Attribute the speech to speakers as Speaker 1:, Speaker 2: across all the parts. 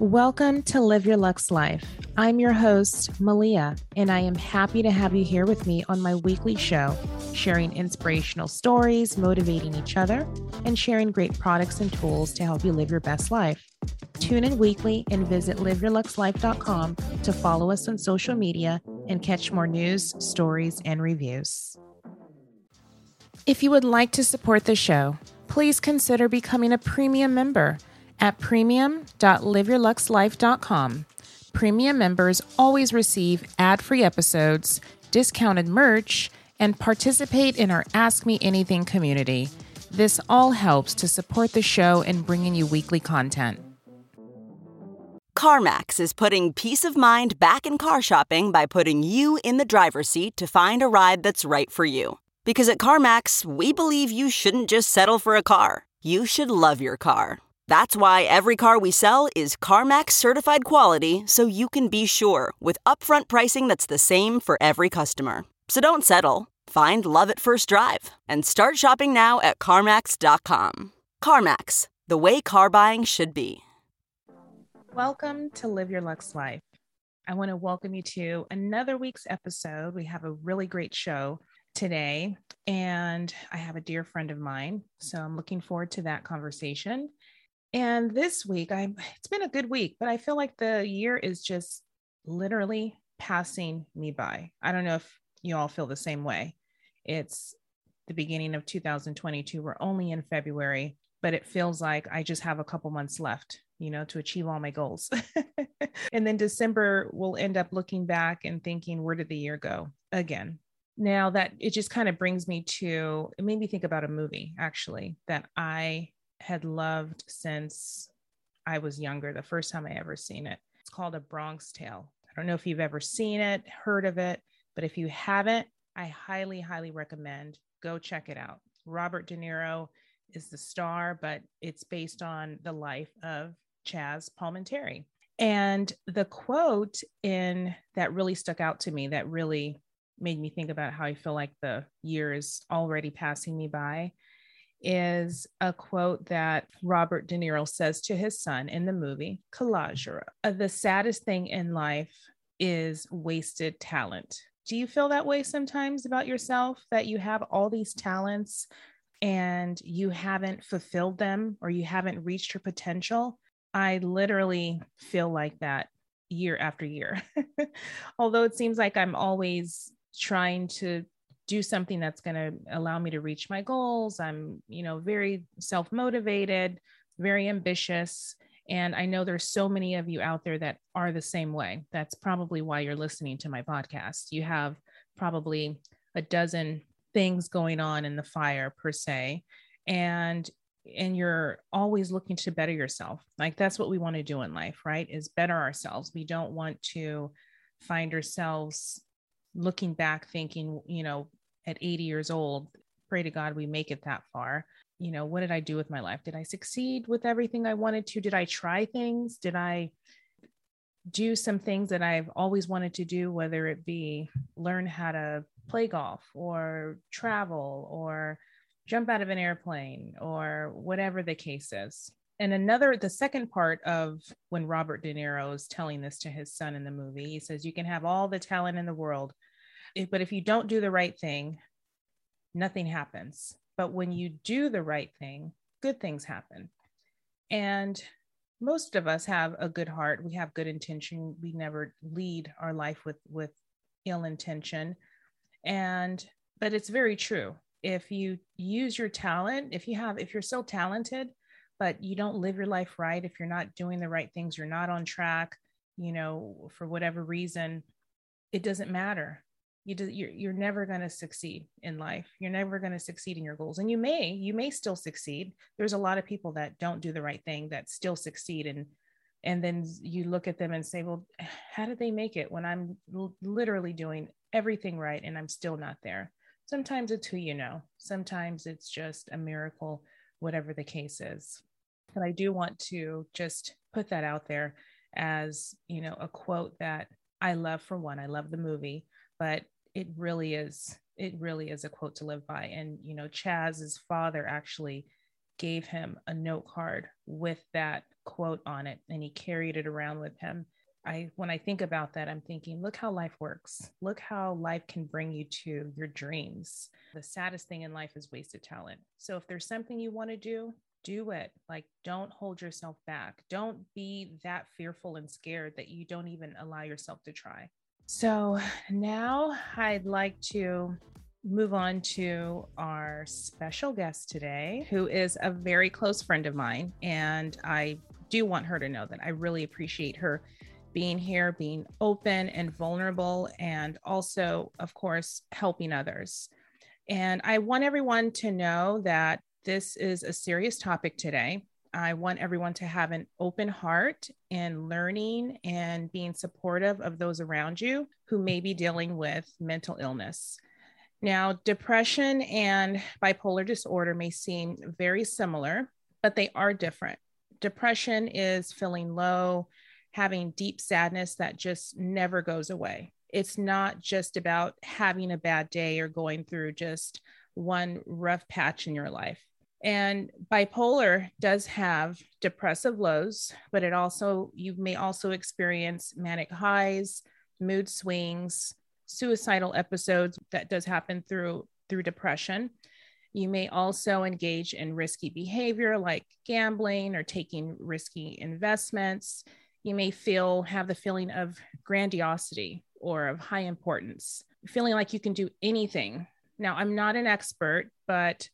Speaker 1: Welcome to Live Your Lux Life. I'm your host, Malia, and I am happy to have you here with me on my weekly show, sharing inspirational stories, motivating each other, and sharing great products and tools to help you live your best life. Tune in weekly and visit liveyourluxlife.com to follow us on social media and catch more news, stories, and reviews. If you would like to support the show, please consider becoming a premium member at premium.liveyourluxlife.com. Premium members always receive ad free episodes, discounted merch, and participate in our Ask Me Anything community. This all helps to support the show and bringing you weekly content.
Speaker 2: CarMax is putting peace of mind back in car shopping by putting you in the driver's seat to find a ride that's right for you. Because at CarMax, we believe you shouldn't just settle for a car, you should love your car. That's why every car we sell is CarMax certified quality so you can be sure with upfront pricing that's the same for every customer. So don't settle. Find love at first drive and start shopping now at CarMax.com. CarMax, the way car buying should be.
Speaker 1: Welcome to Live Your Lux Life. I want to welcome you to another week's episode. We have a really great show today, and I have a dear friend of mine. So I'm looking forward to that conversation. And this week, I it's been a good week, but I feel like the year is just literally passing me by. I don't know if you all feel the same way. It's the beginning of 2022. We're only in February, but it feels like I just have a couple months left, you know, to achieve all my goals. and then December will end up looking back and thinking, where did the year go again? Now that it just kind of brings me to, it made me think about a movie actually that I had loved since I was younger, the first time I ever seen it. It's called A Bronx Tale. I don't know if you've ever seen it, heard of it, but if you haven't, I highly, highly recommend go check it out. Robert De Niro is the star, but it's based on the life of Chazz Palminteri. And the quote in that really stuck out to me, that really made me think about how I feel like the year is already passing me by, is a quote that Robert De Niro says to his son in the movie Calogero. Uh, the saddest thing in life is wasted talent. Do you feel that way sometimes about yourself that you have all these talents and you haven't fulfilled them or you haven't reached your potential? I literally feel like that year after year. Although it seems like I'm always trying to do something that's going to allow me to reach my goals. I'm, you know, very self motivated, very ambitious. And I know there's so many of you out there that are the same way. That's probably why you're listening to my podcast. You have probably a dozen things going on in the fire, per se. And and you're always looking to better yourself. Like that's what we want to do in life, right? Is better ourselves. We don't want to find ourselves looking back thinking, you know, at 80 years old, pray to God we make it that far. You know, what did I do with my life? Did I succeed with everything I wanted to? Did I try things? Did I do some things that I've always wanted to do, whether it be learn how to play golf or travel or jump out of an airplane or whatever the case is? and another the second part of when robert de niro is telling this to his son in the movie he says you can have all the talent in the world but if you don't do the right thing nothing happens. But when you do the right thing good things happen. And most of us have a good heart. We have good intention. We never lead our life with with ill intention. And but it's very true. If you use your talent if you have if you're so talented but you don't live your life right if you're not doing the right things you're not on track you know for whatever reason it doesn't matter you do, you're, you're never going to succeed in life. You're never going to succeed in your goals and you may you may still succeed. There's a lot of people that don't do the right thing that still succeed and and then you look at them and say well how did they make it when i'm l- literally doing everything right and i'm still not there? Sometimes it's who you know. Sometimes it's just a miracle whatever the case is. But I do want to just put that out there as, you know, a quote that I love for one. I love the movie, but it really is it really is a quote to live by. And, you know, Chazz's father actually gave him a note card with that quote on it and he carried it around with him. I when I think about that, I'm thinking, look how life works. Look how life can bring you to your dreams. The saddest thing in life is wasted talent. So if there's something you want to do, do it. Like, don't hold yourself back. Don't be that fearful and scared that you don't even allow yourself to try. So now I'd like to move on to our special guest today, who is a very close friend of mine. And I do want her to know that I really appreciate her being here, being open and vulnerable, and also, of course, helping others. And I want everyone to know that this is a serious topic today. I want everyone to have an open heart in learning and being supportive of those around you who may be dealing with mental illness. Now, depression and bipolar disorder may seem very similar, but they are different. Depression is feeling low, having deep sadness that just never goes away. It's not just about having a bad day or going through just one rough patch in your life. And bipolar does have depressive lows, but it also, you may also experience manic highs, mood swings, suicidal episodes that does happen through through depression. You may also engage in risky behavior like gambling or taking risky investments. You may feel have the feeling of grandiosity or of high importance, feeling like you can do anything. Now, I'm not an expert, but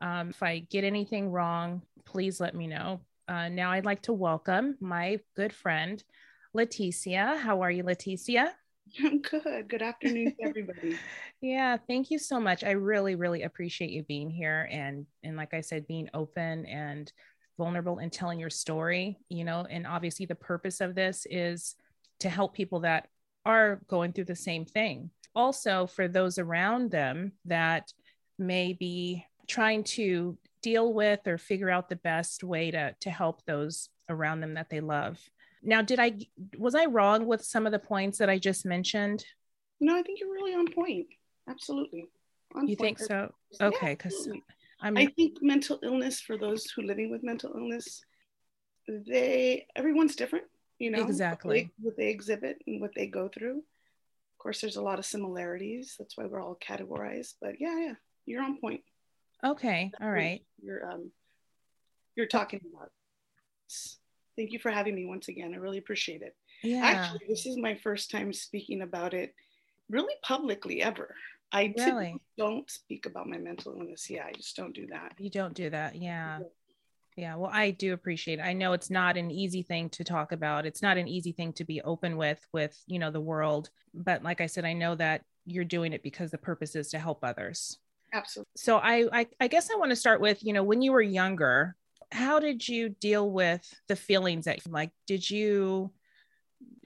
Speaker 1: um, if I get anything wrong, please let me know. Uh, now I'd like to welcome my good friend, Leticia. How are you, Leticia?
Speaker 3: I'm good. Good afternoon everybody.
Speaker 1: yeah, thank you so much. I really, really appreciate you being here and and like I said, being open and vulnerable and telling your story, you know, and obviously the purpose of this is to help people that are going through the same thing. Also for those around them that may be trying to deal with or figure out the best way to to help those around them that they love. Now, did I was I wrong with some of the points that I just mentioned?
Speaker 3: No, I think you're really on point. Absolutely.
Speaker 1: On you point. think so? Okay, because yeah,
Speaker 3: I'm. I think mental illness for those who living with mental illness, they everyone's different. You know
Speaker 1: exactly
Speaker 3: what they, what they exhibit and what they go through. Of course, there's a lot of similarities. That's why we're all categorized. But yeah, yeah, you're on point.
Speaker 1: Okay. All right.
Speaker 3: You're um you're talking about. Thank you for having me once again. I really appreciate it. Yeah. Actually, this is my first time speaking about it really publicly ever. I really? don't speak about my mental illness. Yeah, I just don't do that.
Speaker 1: You don't do that. Yeah. Yeah. Well, I do appreciate it. I know it's not an easy thing to talk about. It's not an easy thing to be open with, with, you know, the world. But like I said, I know that you're doing it because the purpose is to help others.
Speaker 3: Absolutely.
Speaker 1: So I, I, I guess I want to start with, you know, when you were younger, how did you deal with the feelings that like, did you,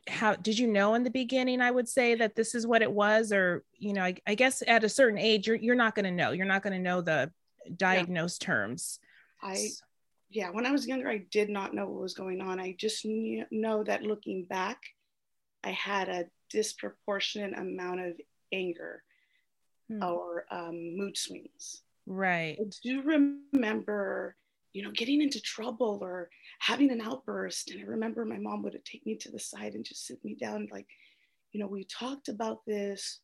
Speaker 1: how did you know in the beginning i would say that this is what it was or you know i, I guess at a certain age you're, you're not going to know you're not going to know the diagnosed yeah. terms
Speaker 3: i yeah when i was younger i did not know what was going on i just knew, know that looking back i had a disproportionate amount of anger hmm. or um, mood swings.
Speaker 1: Right.
Speaker 3: I do remember you know, getting into trouble or having an outburst. And I remember my mom would take me to the side and just sit me down, like, you know, we talked about this.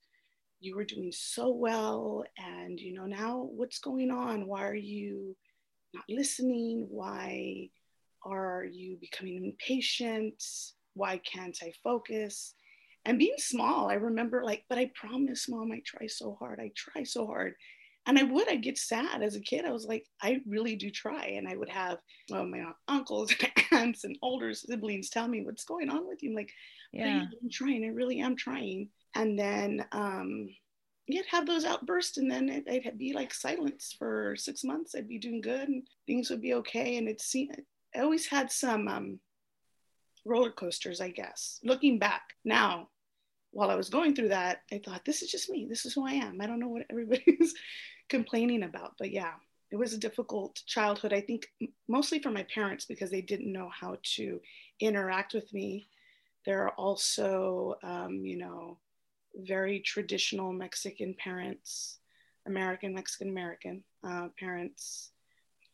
Speaker 3: You were doing so well. And, you know, now what's going on? Why are you not listening? Why are you becoming impatient? Why can't I focus? And being small, I remember like, but I promise, mom, I try so hard. I try so hard and I would, I'd get sad as a kid. I was like, I really do try. And I would have well, my uncles and aunts and older siblings tell me, what's going on with you? I'm like, yeah, I'm trying. I really am trying. And then um, you'd have those outbursts and then it, would be like silence for six months. I'd be doing good and things would be okay. And it's seen, I always had some um, roller coasters, I guess. Looking back now, while I was going through that, I thought, this is just me. This is who I am. I don't know what everybody's complaining about. But yeah, it was a difficult childhood. I think mostly for my parents because they didn't know how to interact with me. There are also, um, you know, very traditional Mexican parents, American, Mexican American uh, parents.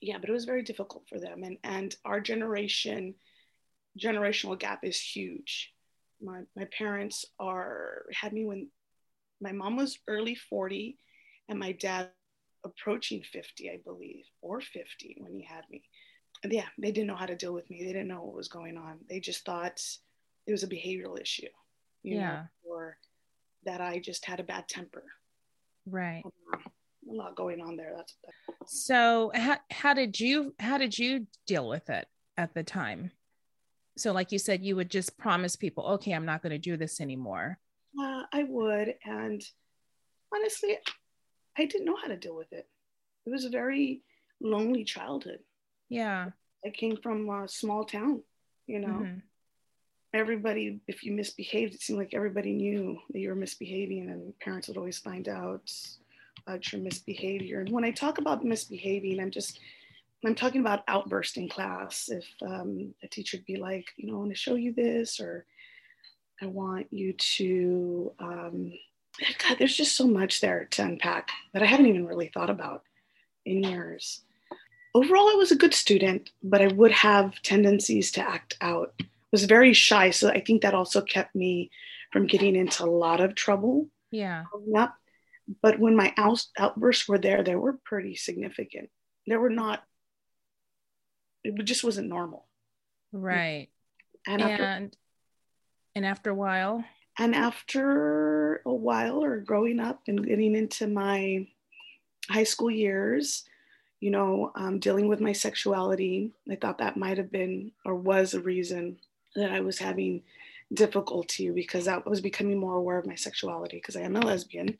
Speaker 3: Yeah, but it was very difficult for them. And, and our generation, generational gap is huge. My, my parents are had me when my mom was early 40 and my dad approaching 50, I believe, or 50 when he had me. And yeah, they didn't know how to deal with me. They didn't know what was going on. They just thought it was a behavioral issue, you yeah. know, or that I just had a bad temper.
Speaker 1: Right.
Speaker 3: Um, a lot going on there. That's
Speaker 1: so how, how did you how did you deal with it at the time? So like you said, you would just promise people, okay, I'm not going to do this anymore.
Speaker 3: Uh, I would. And honestly, I didn't know how to deal with it. It was a very lonely childhood.
Speaker 1: Yeah.
Speaker 3: I came from a small town, you know. Mm-hmm. Everybody, if you misbehaved, it seemed like everybody knew that you were misbehaving, and parents would always find out about your misbehavior. And when I talk about misbehaving, I'm just I'm talking about outburst in class. If um, a teacher would be like, you know, I want to show you this, or I want you to um, God, there's just so much there to unpack that I haven't even really thought about in years. Overall, I was a good student, but I would have tendencies to act out. I was very shy, so I think that also kept me from getting into a lot of trouble.
Speaker 1: Yeah.
Speaker 3: Up. But when my out- outbursts were there, they were pretty significant. They were not. It just wasn't normal.
Speaker 1: Right. And and, after, and after a while,
Speaker 3: and after a while or growing up and getting into my high school years you know um, dealing with my sexuality i thought that might have been or was a reason that i was having difficulty because i was becoming more aware of my sexuality because i am a lesbian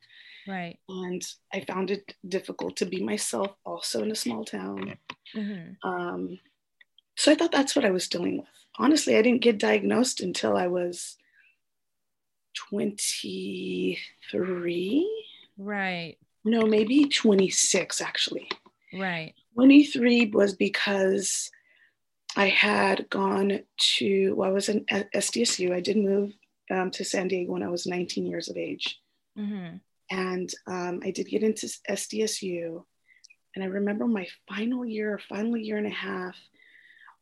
Speaker 1: right
Speaker 3: and i found it difficult to be myself also in a small town mm-hmm. um, so i thought that's what i was dealing with honestly i didn't get diagnosed until i was 23.
Speaker 1: Right.
Speaker 3: No, maybe 26 actually.
Speaker 1: Right.
Speaker 3: 23 was because I had gone to, well, I was in SDSU. I did move um, to San Diego when I was 19 years of age. Mm-hmm. And um, I did get into SDSU. And I remember my final year, final year and a half,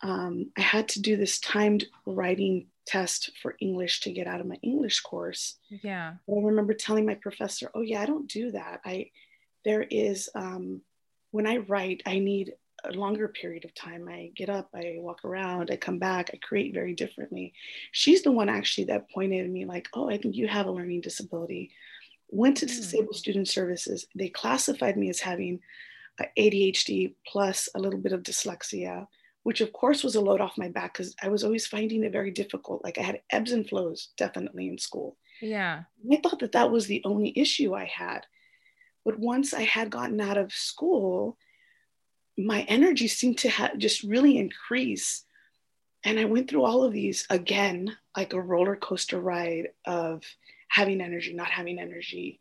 Speaker 3: um, I had to do this timed writing test for English to get out of my English course.
Speaker 1: Yeah.
Speaker 3: I remember telling my professor, "Oh yeah, I don't do that. I there is um, when I write, I need a longer period of time. I get up, I walk around, I come back, I create very differently." She's the one actually that pointed at me like, "Oh, I think you have a learning disability." Went to mm. Disabled Student Services. They classified me as having ADHD plus a little bit of dyslexia which of course was a load off my back because I was always finding it very difficult. Like I had ebbs and flows definitely in school.
Speaker 1: Yeah.
Speaker 3: I thought that that was the only issue I had. But once I had gotten out of school, my energy seemed to have just really increase. And I went through all of these again, like a roller coaster ride of having energy, not having energy,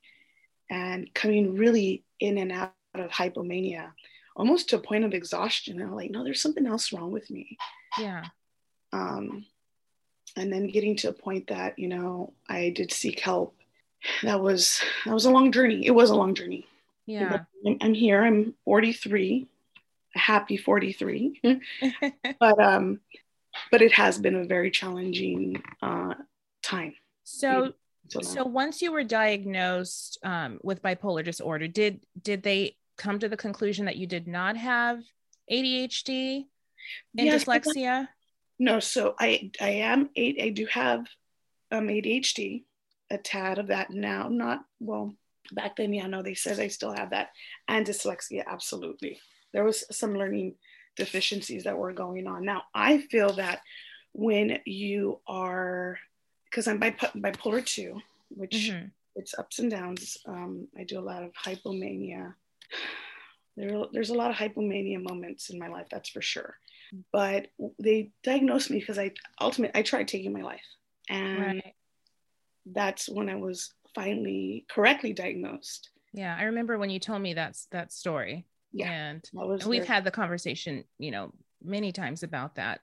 Speaker 3: and coming really in and out of hypomania almost to a point of exhaustion. I'm like, no, there's something else wrong with me.
Speaker 1: Yeah.
Speaker 3: Um, and then getting to a point that, you know, I did seek help. That was, that was a long journey. It was a long journey.
Speaker 1: Yeah.
Speaker 3: I'm here. I'm 43. a happy 43 but um but it has been a very challenging uh time
Speaker 1: so so once you were diagnosed um, with bipolar disorder did did they come to the conclusion that you did not have adhd and yes, dyslexia?
Speaker 3: No so i i am i do have um adhd a tad of that now not well back then yeah no they said i still have that and dyslexia absolutely. There was some learning deficiencies that were going on. Now i feel that when you are because i'm bipolar 2 which mm-hmm. it's ups and downs um, i do a lot of hypomania there, there's a lot of hypomania moments in my life that's for sure but they diagnosed me because i ultimately i tried taking my life and right. that's when i was finally correctly diagnosed.
Speaker 1: Yeah, I remember when you told me that's that story. Yeah, and, and we've had the conversation, you know, many times about that.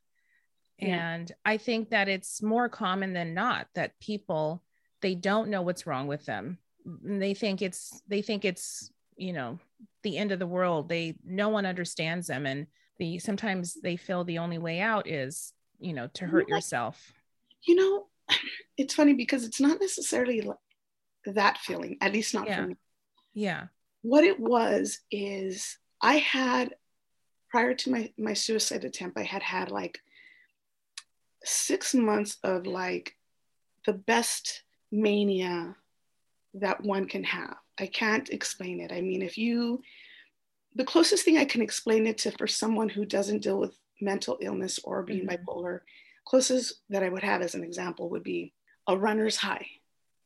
Speaker 1: Yeah. And I think that it's more common than not that people they don't know what's wrong with them. They think it's they think it's you know the end of the world. They no one understands them, and the sometimes they feel the only way out is you know to hurt yourself.
Speaker 3: You know, it's funny because it's not necessarily like that feeling, at least not
Speaker 1: yeah.
Speaker 3: for me.
Speaker 1: Yeah.
Speaker 3: What it was is I had, prior to my, my suicide attempt, I had had like six months of like the best mania that one can have. I can't explain it. I mean, if you, the closest thing I can explain it to for someone who doesn't deal with mental illness or being mm-hmm. bipolar, closest that I would have as an example would be a runner's high.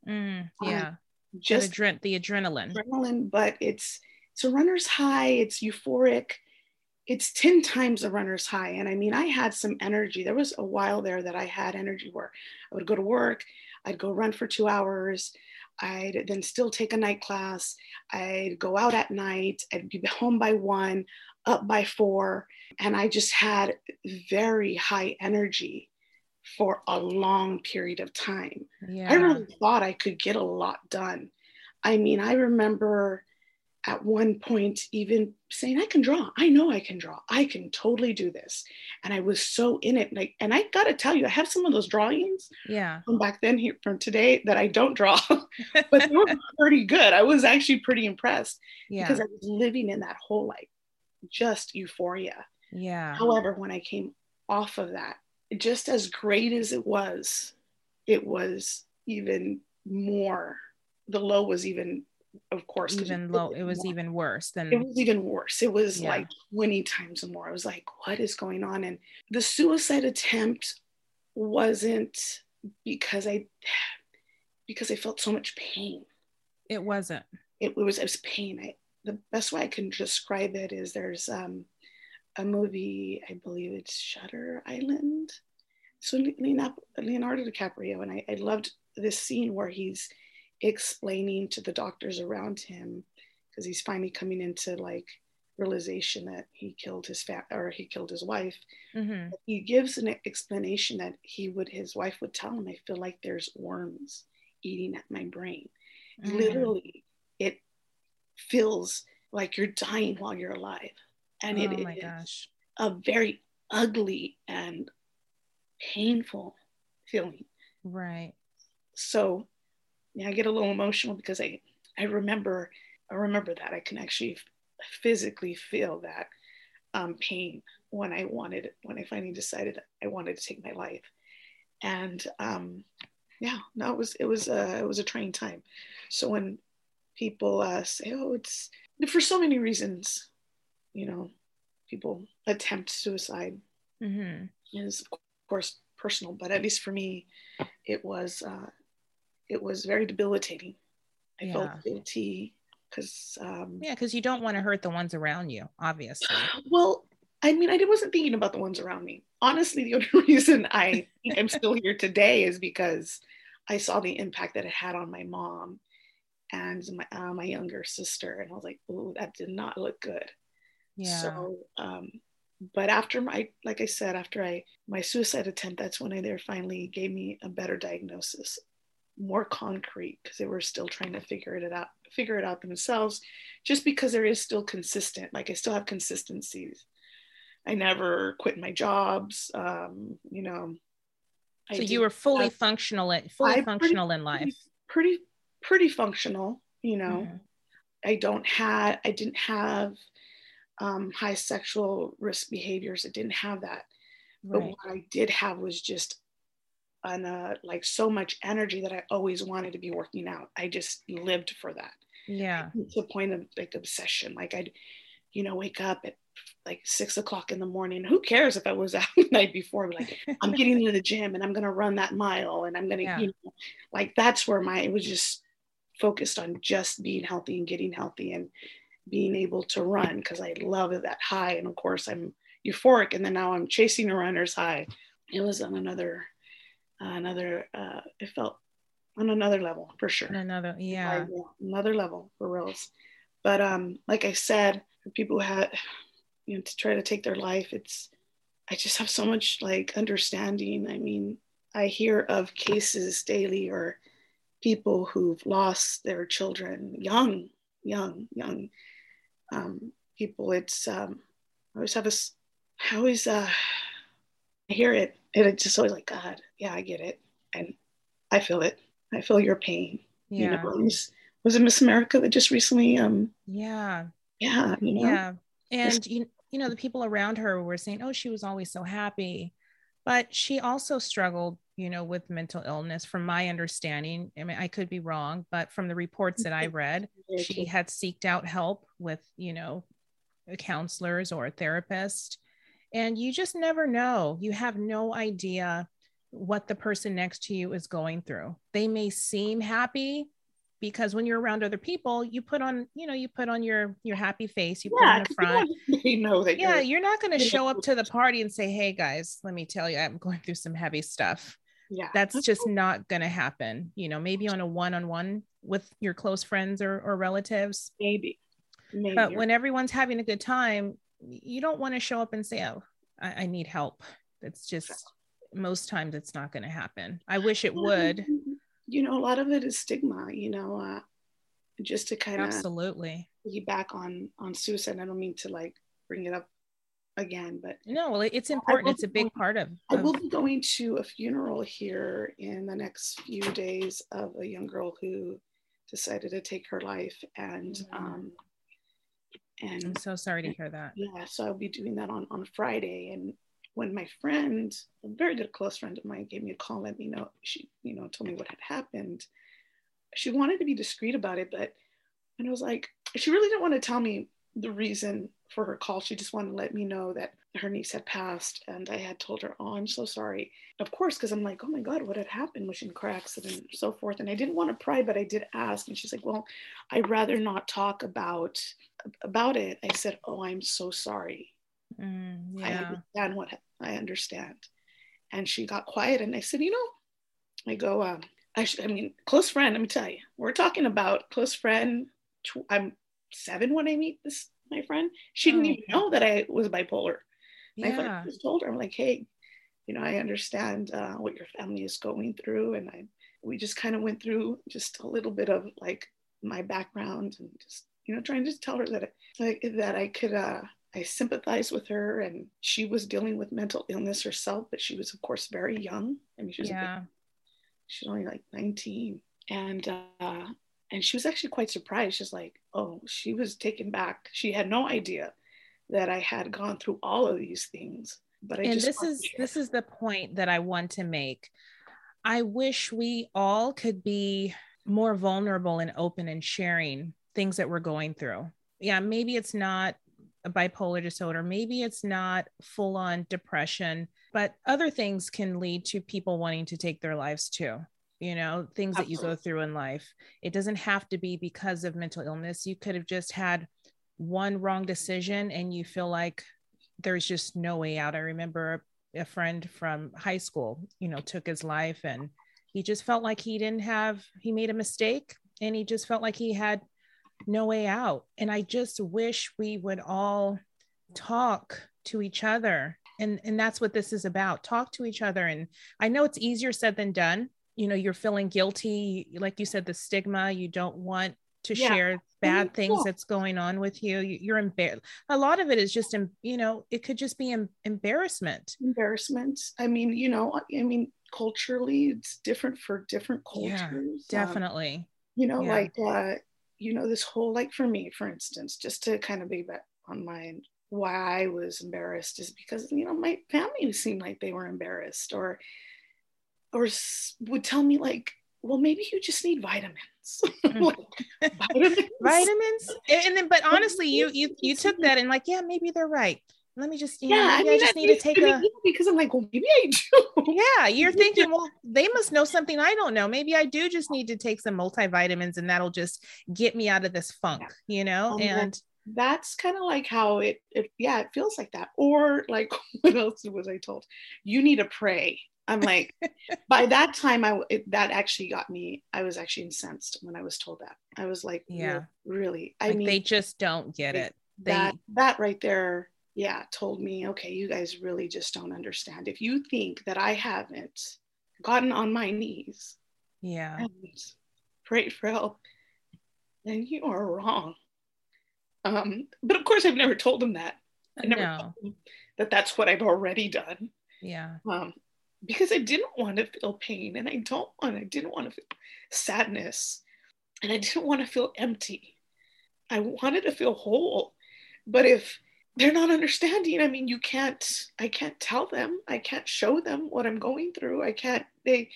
Speaker 1: Mm, yeah. Um, just adre- the adrenaline.
Speaker 3: Adrenaline, but it's it's a runner's high. It's euphoric. It's 10 times a runner's high. And I mean, I had some energy. There was a while there that I had energy where I would go to work, I'd go run for two hours. I'd then still take a night class. I'd go out at night. I'd be home by one, up by four. And I just had very high energy for a long period of time. Yeah. I really thought I could get a lot done. I mean, I remember at one point even saying, I can draw. I know I can draw. I can totally do this. And I was so in it. Like, and I gotta tell you, I have some of those drawings
Speaker 1: yeah.
Speaker 3: from back then here from today that I don't draw, but they were pretty good. I was actually pretty impressed yeah. because I was living in that whole like just euphoria.
Speaker 1: Yeah.
Speaker 3: However, when I came off of that, just as great as it was, it was even more. The low was even, of course,
Speaker 1: even low. It was more. even worse than.
Speaker 3: It was even worse. It was yeah. like 20 times more. I was like, what is going on? And the suicide attempt wasn't because I, because I felt so much pain.
Speaker 1: It wasn't.
Speaker 3: It, it was. It was pain. I, the best way I can describe it is there's um, a movie, I believe it's Shutter Island. So Leonardo DiCaprio, and I, I loved this scene where he's explaining to the doctors around him because he's finally coming into like realization that he killed his fat or he killed his wife. Mm-hmm. He gives an explanation that he would his wife would tell him, I feel like there's worms eating at my brain. Mm-hmm. Literally, it feels like you're dying while you're alive and oh it is gosh. a very ugly and painful feeling
Speaker 1: right
Speaker 3: so yeah i get a little emotional because i i remember i remember that. I can actually physically feel that um, pain when i wanted when i finally decided i wanted to take my life. And um, yeah no it was it was uh, it was a trying time. So when people uh, say oh it's for so many reasons you know, people attempt suicide. Mm-hmm. is of course personal, but at least for me, it was uh, it was very debilitating. I yeah. felt guilty because um,
Speaker 1: yeah, because you don't want to hurt the ones around you, obviously.
Speaker 3: Well, I mean, I wasn't thinking about the ones around me. Honestly, the only reason I I'm still here today is because I saw the impact that it had on my mom and my, uh, my younger sister, and I was like, "Oh, that did not look good."
Speaker 1: Yeah.
Speaker 3: So, um, but after my, like I said, after I my suicide attempt, that's when I there finally gave me a better diagnosis, more concrete, because they were still trying to figure it out, figure it out themselves, just because there is still consistent, like I still have consistencies I never quit my jobs. Um, you know.
Speaker 1: So you were fully functional, fully I functional pretty, in life.
Speaker 3: Pretty, pretty functional. You know, mm-hmm. I don't have, I didn't have um, high sexual risk behaviors. I didn't have that. Right. But what I did have was just an, uh, like so much energy that I always wanted to be working out. I just lived for that.
Speaker 1: Yeah.
Speaker 3: To the point of like obsession. Like I'd, you know, wake up at like six o'clock in the morning. Who cares if I was out the night before? Like I'm getting into the gym and I'm gonna run that mile and I'm gonna, yeah. you know, like that's where my it was just focused on just being healthy and getting healthy and being able to run because I love that high. And of course I'm euphoric and then now I'm chasing a runner's high. It was on another another uh it felt on another level for sure.
Speaker 1: Another, yeah.
Speaker 3: Another level for reals. But um, like I said, for people who had you know to try to take their life, it's I just have so much like understanding. I mean, I hear of cases daily or people who've lost their children young, young, young um, people. It's um, I always have this. I always uh, I hear it, and it's just always like God. Yeah, I get it, and I feel it. I feel your pain. Yeah. You know, was, was it Miss America that just recently? Um.
Speaker 1: Yeah.
Speaker 3: Yeah. You know?
Speaker 1: Yeah. And you, you know, the people around her were saying, "Oh, she was always so happy," but she also struggled, you know, with mental illness. From my understanding, I mean, I could be wrong, but from the reports that I read, she had seeked out help with, you know, counselors or a therapist. And you just never know. You have no idea what the person next to you is going through. They may seem happy because when you're around other people, you put on, you know, you put on your your happy face, you yeah, put in the front.
Speaker 3: You know that
Speaker 1: yeah, you're, you're not going to show up to the party and say, "Hey guys, let me tell you, I'm going through some heavy stuff."
Speaker 3: Yeah,
Speaker 1: that's just not going to happen. You know, maybe on a one-on-one with your close friends or, or relatives.
Speaker 3: Maybe.
Speaker 1: maybe. But when everyone's having a good time, you don't want to show up and say, "Oh, I, I need help." It's just most times it's not going to happen. I wish it would.
Speaker 3: You know, a lot of it is stigma, you know, uh, just to kind of
Speaker 1: absolutely
Speaker 3: back on on suicide. I don't mean to like bring it up again, but
Speaker 1: no, well, it's important. It's a big part of,
Speaker 3: of. I will be going to a funeral here in the next few days of a young girl who decided to take her life, and mm-hmm. um, and
Speaker 1: I'm so sorry to hear that.
Speaker 3: Yeah, so I'll be doing that on on Friday, and when my friend, a very good close friend of mine, gave me a call, let me know, she, you know, told me what had happened. She wanted to be discreet about it, but, and I was like, she really didn't want to tell me the reason for her call. She just wanted to let me know that her niece had passed. And I had told her, oh, I'm so sorry. Of course, because I'm like, oh my God, what had happened? Was she in a car accident and so forth? And I didn't want to pry, but I did ask. And she's like, well, I'd rather not talk about about it. I said, oh, I'm so sorry.
Speaker 1: Mm, yeah.
Speaker 3: I understand what I understand. And she got quiet and I said, you know, I go, um, I, sh- I mean, close friend, let me tell you, we're talking about close friend. Tw- I'm seven when I meet this, my friend. She didn't oh. even know that I was bipolar. Yeah. My friend just told her, I'm like, hey, you know, I understand uh, what your family is going through. And I, we just kind of went through just a little bit of like my background and just, you know, trying to tell her that, like, that I could, uh, I sympathized with her, and she was dealing with mental illness herself, but she was, of course, very young. I mean, she was yeah. she's only like 19, and uh, and she was actually quite surprised. She's like, "Oh, she was taken back. She had no idea that I had gone through all of these things." But I
Speaker 1: and this is this is the point that I want to make. I wish we all could be more vulnerable and open and sharing things that we're going through. Yeah, maybe it's not a bipolar disorder. Maybe it's not full on depression, but other things can lead to people wanting to take their lives too. You know, things Absolutely. that you go through in life. It doesn't have to be because of mental illness. You could have just had one wrong decision and you feel like there's just no way out. I remember a friend from high school, you know, took his life and he just felt like he didn't have, he made a mistake and he just felt like he had no way out. And I just wish we would all talk to each other. And, and that's what this is about talk to each other. And I know it's easier said than done. You know, you're feeling guilty. Like you said, the stigma, you don't want to yeah. share bad things cool. that's going on with you. You're embarrassed. A lot of it is just, you know, it could just be em- embarrassment.
Speaker 3: Embarrassment. I mean, you know, I mean, culturally, it's different for different cultures. Yeah, um,
Speaker 1: definitely. Um,
Speaker 3: you know, yeah. like, uh, you know, this whole, like for me, for instance, just to kind of be back on my why I was embarrassed is because, you know, my family seemed like they were embarrassed or, or would tell me like, well, maybe you just need vitamins.
Speaker 1: Mm. vitamins. vitamins. And then, but honestly, you you you took that and like, yeah, maybe they're right. Let me just, yeah, know, I, mean, I just need to take a
Speaker 3: because I'm like, well, maybe I do.
Speaker 1: Yeah, you're thinking, well, they must know something I don't know. Maybe I do just need to take some multivitamins, and that'll just get me out of this funk, yeah. you know. Um, and
Speaker 3: that's kind of like how it, it, yeah, it feels like that. Or like, what else was I told? You need to pray I'm like, by that time, I it, that actually got me. I was actually incensed when I was told that. I was like, yeah, really. I
Speaker 1: like
Speaker 3: mean,
Speaker 1: they just don't get it. They
Speaker 3: that that right there, yeah, told me, okay, you guys really just don't understand. If you think that I haven't gotten on my knees,
Speaker 1: yeah,
Speaker 3: and prayed for help, then you are wrong. Um, but of course, I've never told them that. I never no. Told them that that's what I've already done.
Speaker 1: Yeah.
Speaker 3: Um, because I didn't want to feel pain and I don't want, I didn't want to feel sadness and I didn't want to feel empty. I wanted to feel whole. But if they're not understanding, I mean, you can't, I can't tell them, I can't show them what I'm going through. I can't, they,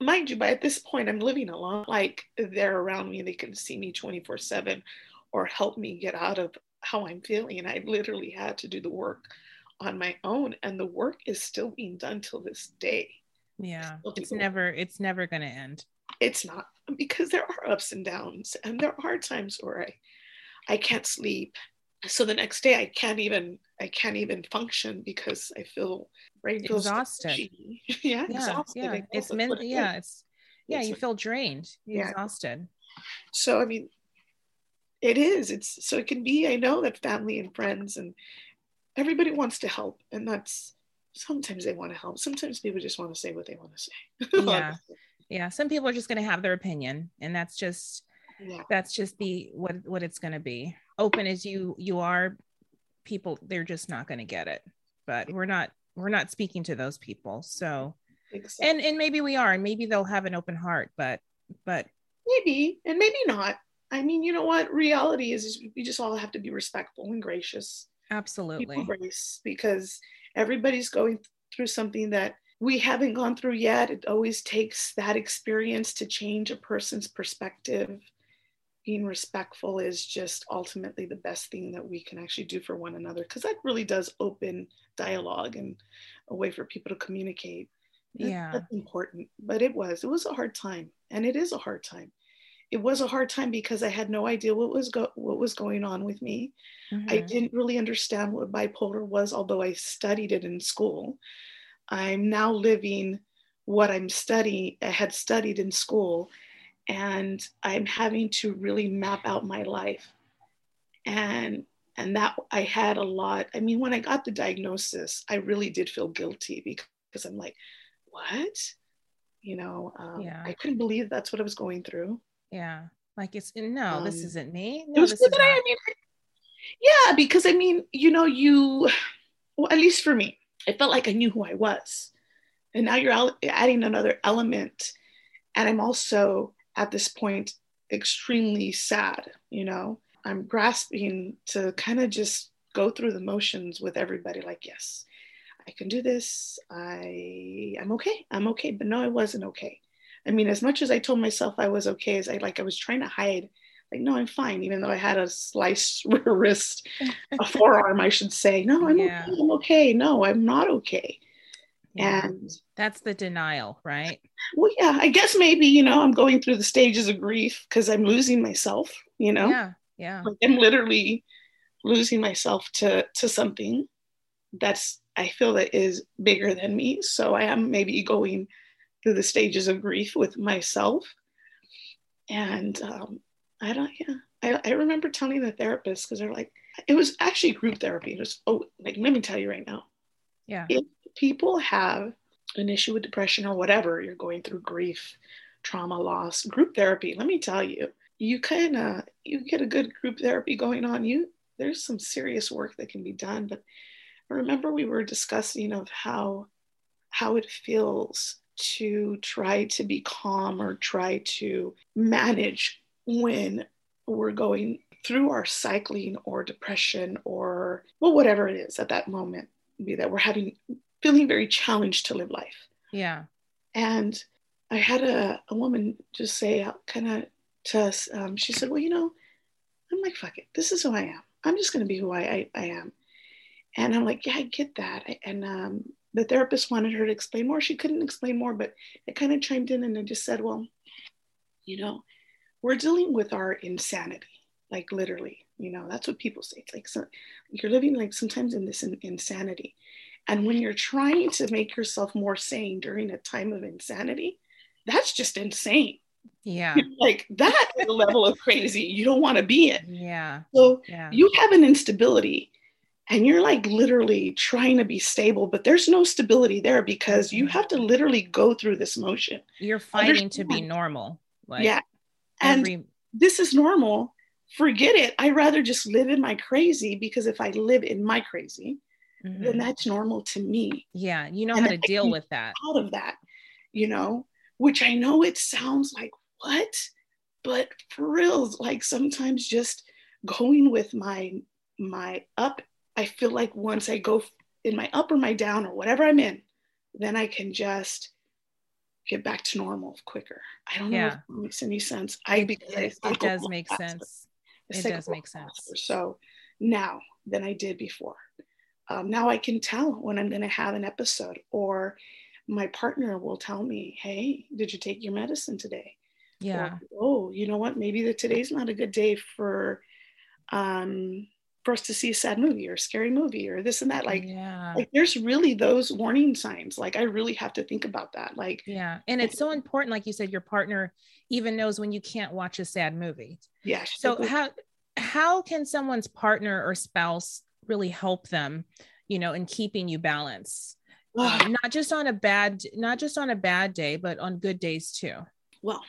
Speaker 3: mind you, by at this point, I'm living alone. Like they're around me, they can see me 24 7 or help me get out of how I'm feeling. I literally had to do the work on my own and the work is still being done till this day
Speaker 1: yeah it's never it's never going to end
Speaker 3: it's not because there are ups and downs and there are times where i i can't sleep so the next day i can't even i can't even function because i feel
Speaker 1: brain feels exhausted.
Speaker 3: yeah, yeah exhausted.
Speaker 1: yeah. It's meant yeah it's yeah it's you like, feel drained yeah. exhausted.
Speaker 3: So i mean it is it's so it can be i know that family and friends and everybody wants to help and that's sometimes they want to help sometimes people just want to say what they want to say.
Speaker 1: Yeah. Yeah some people are just going to have their opinion and that's just yeah. that's just the what what it's going to be open as you you are people they're just not going to get it but we're not we're not speaking to those people so exactly. and and maybe we are and maybe they'll have an open heart but but
Speaker 3: maybe and maybe not i mean you know what reality is, is we just all have to be respectful and gracious
Speaker 1: Absolutely.
Speaker 3: Grace, because everybody's going through something that we haven't gone through yet. It always takes that experience to change a person's perspective. Being respectful is just ultimately the best thing that we can actually do for one another because that really does open dialogue and a way for people to communicate.
Speaker 1: Yeah.
Speaker 3: That's important. But it was, it was a hard time. And it is a hard time it was a hard time because I had no idea what was go- what was going on with me. Mm-hmm. I didn't really understand what bipolar was, although I studied it in school. I'm now living what I'm studying, I had studied in school, and I'm having to really map out my life. And and that I had a lot. I mean, when I got the diagnosis, I really did feel guilty because I'm like, what? You know, um, yeah. I couldn't believe that's what I was going through
Speaker 1: yeah. Like it's no, um, this isn't me. No, this is not.
Speaker 3: I mean, yeah, because I mean, you know, you, well, at least for me, I felt like I knew who I was. And now you're adding another element. And I'm also at this point extremely sad, you know. I'm grasping to kind of just go through the motions with everybody like, yes, I can do this. I I'm okay. I'm okay. But no, I wasn't okay. I mean, as much as I told myself I was okay, as I like I was trying to hide, like, no, I'm fine, even though I had a sliced wrist, a forearm, I should say. No, I'm yeah. okay. I'm okay. No, I'm not okay. Yeah. And
Speaker 1: that's the denial, right?
Speaker 3: Well, yeah, I guess maybe, you know, I'm going through the stages of grief because I'm losing myself, you know?
Speaker 1: Yeah. Yeah.
Speaker 3: Like I'm literally losing myself to to something that's I feel that is bigger than me. So I am maybe going through the stages of grief with myself. And um, I don't, yeah, I, I remember telling the therapist because they're like, it was actually group therapy. It was, oh, like, let me tell you right now.
Speaker 1: Yeah.
Speaker 3: If people have an issue with depression or whatever, you're going through grief, trauma, loss, group therapy, let me tell you, you kind of uh, you get a good group therapy going on. You there's some serious work that can be done but I remember we were discussing of how how it feels to try to be calm or try to manage when we're going through our cycling or depression or well whatever it is at that moment be that we're having feeling very challenged to live life.
Speaker 1: Yeah.
Speaker 3: And i had a, a woman just say kind of to us um, she said well you know i'm like fuck it. This is who i am. I'm just going to be who I, I, I am. And i'm like yeah i get that. And um, the therapist wanted her to explain more. She couldn't explain more but it kind of chimed in and I just said well you know we're dealing with our insanity. Like literally you know that's what people say. It's like so, you're living like sometimes in this in, insanity and when you're trying to make yourself more sane during a time of insanity that's just insane.
Speaker 1: Yeah.
Speaker 3: Like that is a level of crazy you don't want to be in.
Speaker 1: Yeah.
Speaker 3: So
Speaker 1: yeah.
Speaker 3: you have an instability and you're like literally trying to be stable but there's no stability there because you mm-hmm. have to literally go through this motion.
Speaker 1: You're fighting Understand. to be normal
Speaker 3: like yeah. And every... this is normal forget it. I rather just live in my crazy because if i live in my crazy mm-hmm. then that's normal to me
Speaker 1: yeah you know and how to deal with that
Speaker 3: out of that you know which i know it sounds like what but for real like sometimes just going with my my up i feel like once i go in my up or my down or whatever i'm in then i can just get back to normal quicker i don't yeah. know if it makes any sense i because
Speaker 1: it,
Speaker 3: I
Speaker 1: it does make faster. sense it does make sense
Speaker 3: faster. so now than i did before um, now i can tell when i'm going to have an episode or my partner will tell me hey did you take your medicine today?
Speaker 1: Yeah.
Speaker 3: Or, oh you know what? Maybe the today's not a good day for um for us to see a sad movie or a scary movie or this and that. Like
Speaker 1: yeah.
Speaker 3: like there's really those warning signs. Like i really have to think about that. Like
Speaker 1: yeah. And it's so important like you said your partner even knows when you can't watch a sad movie.
Speaker 3: Yeah
Speaker 1: so how how can someone's partner or spouse really help them you know in keeping you balance um, not just on a bad not just on a bad day but on good days too
Speaker 3: well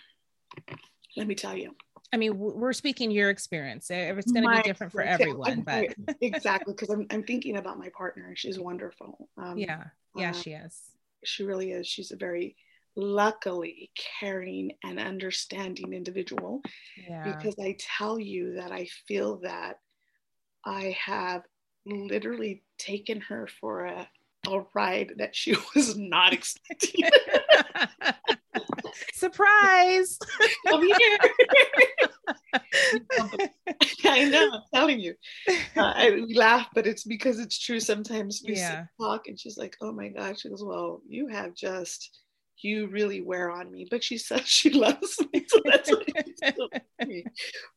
Speaker 3: let me tell you.
Speaker 1: I mean, we're speaking your experience. It's going to be different for everyone, but
Speaker 3: exactly because I'm, I'm thinking about my partner. She's wonderful.
Speaker 1: Um, yeah, yeah, uh, she is.
Speaker 3: She really is. She's a very luckily caring and understanding individual.
Speaker 1: Yeah.
Speaker 3: Because I tell you that I feel that I have literally taken her for a, a ride that she was not expecting.
Speaker 1: Surprise!
Speaker 3: Come here. I know, I'm telling you. Uh, I laugh, but it's because it's true. Sometimes we yeah. talk and she's like, oh my gosh. She goes, well, you have just, you really wear on me. But she says she loves me. So that's what me.